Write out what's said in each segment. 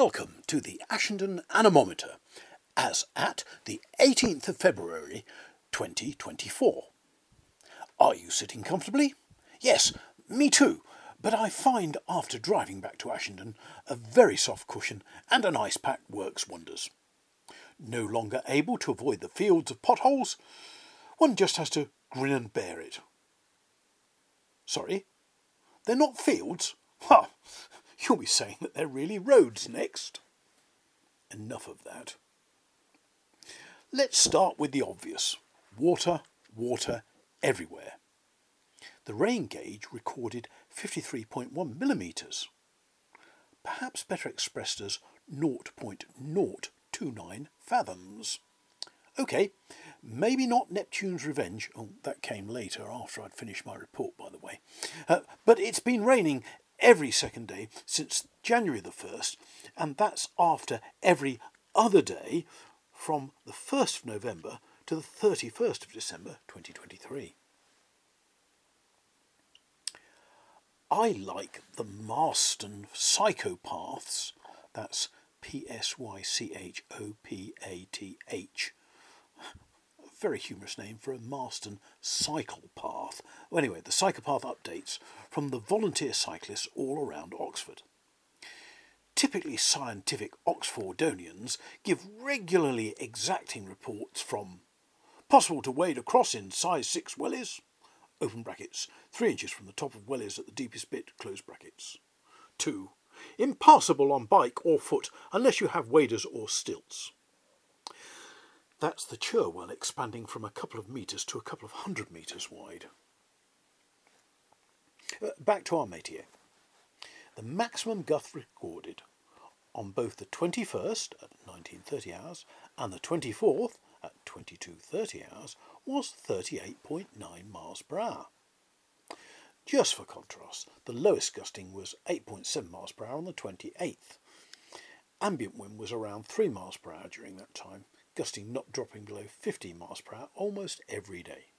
welcome to the Ashendon Anemometer as at the 18th of February 2024. Are you sitting comfortably? Yes, me too, but I find after driving back to Ashendon a very soft cushion and an ice pack works wonders. No longer able to avoid the fields of potholes, one just has to grin and bear it. Sorry, they're not fields? Ha! You'll be saying that they're really roads next. Enough of that. Let's start with the obvious water, water everywhere. The rain gauge recorded 53.1 millimetres, perhaps better expressed as 0.029 fathoms. OK, maybe not Neptune's Revenge. Oh, that came later after I'd finished my report, by the way. Uh, but it's been raining every second day since January the 1st, and that's after every other day from the 1st of November to the 31st of December 2023. I like the Marston Psychopaths, that's P S Y C H O P A T H. Very humorous name for a Marston cycle path. Well, anyway, the psychopath updates from the volunteer cyclists all around Oxford. Typically scientific Oxfordonians give regularly exacting reports from possible to wade across in size 6 wellies, open brackets, 3 inches from the top of wellies at the deepest bit, close brackets. 2. Impassable on bike or foot unless you have waders or stilts. That's the Cherwell expanding from a couple of metres to a couple of hundred metres wide. Uh, back to our métier. The maximum guth recorded on both the 21st at 1930 hours and the 24th at 2230 hours was 38.9 miles per hour. Just for contrast, the lowest gusting was 8.7 miles per hour on the 28th. Ambient wind was around 3 miles per hour during that time, gusting not dropping below 15 miles per hour almost every day.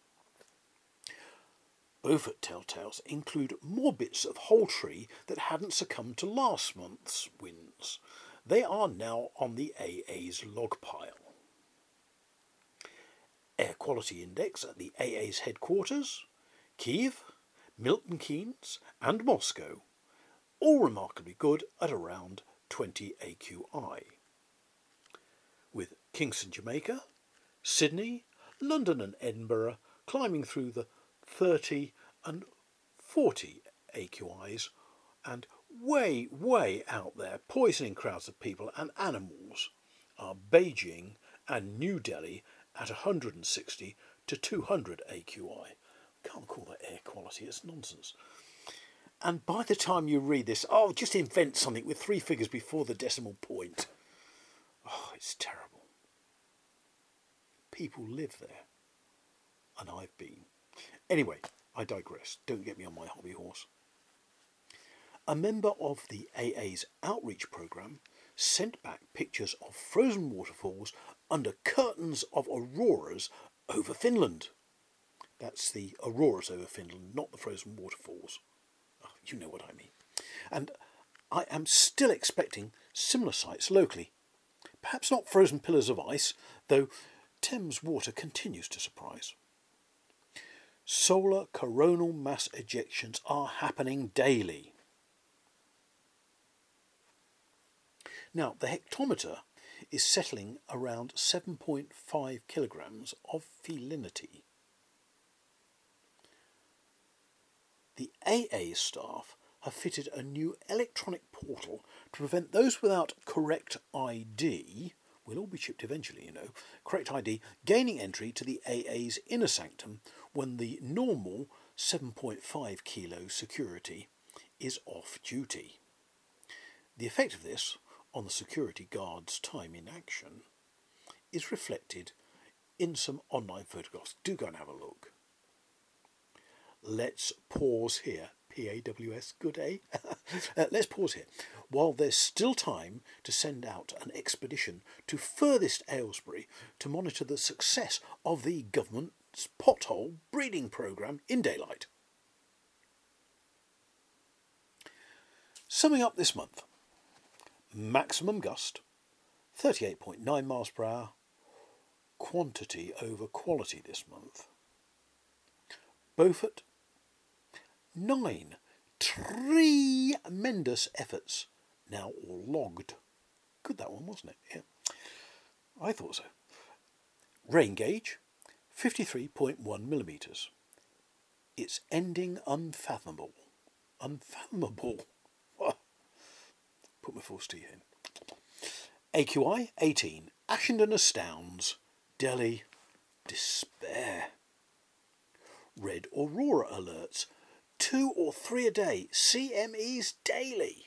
Beaufort telltales include more bits of whole tree that hadn't succumbed to last month's winds. They are now on the AA's log pile. Air Quality Index at the AA's headquarters, Kiev, Milton Keynes, and Moscow, all remarkably good at around 20 AQI. With Kingston, Jamaica, Sydney, London, and Edinburgh climbing through the 30 and 40 AQIs and way, way out there, poisoning crowds of people and animals are Beijing and New Delhi at 160 to 200 AQI. Can't call that air quality, it's nonsense. And by the time you read this, oh, just invent something with three figures before the decimal point. Oh, it's terrible. People live there, and I've been. Anyway, I digress. Don't get me on my hobby horse. A member of the AA's outreach programme sent back pictures of frozen waterfalls under curtains of auroras over Finland. That's the auroras over Finland, not the frozen waterfalls. Oh, you know what I mean. And I am still expecting similar sights locally. Perhaps not frozen pillars of ice, though Thames water continues to surprise. Solar coronal mass ejections are happening daily. Now, the hectometer is settling around 7.5 kilograms of felinity. The AA staff have fitted a new electronic portal to prevent those without correct ID we'll all be chipped eventually, you know, correct ID, gaining entry to the AA's inner sanctum when the normal 7.5 kilo security is off duty. The effect of this on the security guard's time in action is reflected in some online photographs. Do go and have a look. Let's pause here PAWS, good eh? uh, let's pause here. While there's still time to send out an expedition to furthest Aylesbury to monitor the success of the government's pothole breeding programme in daylight. Summing up this month maximum gust 38.9 miles per hour, quantity over quality this month. Beaufort, nine tremendous efforts, now all logged. Good that one, wasn't it? Yeah, I thought so. Rain gauge, 53.1 millimetres. It's ending unfathomable. Unfathomable. Put my force to you in. AQI 18. Ashendon astounds. Delhi despair. Red aurora alerts. Two or three a day. CMEs daily.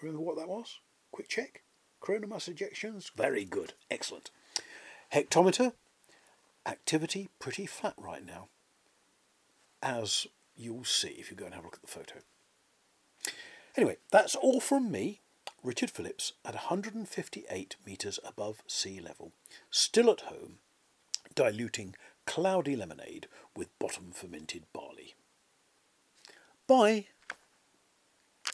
Remember what that was? Quick check. Coronal mass ejections. Very good. Excellent. Hectometer. Activity pretty flat right now. As you'll see if you go and have a look at the photo. Anyway, that's all from me. Richard Phillips at 158 metres above sea level, still at home, diluting cloudy lemonade with bottom fermented barley. Bye.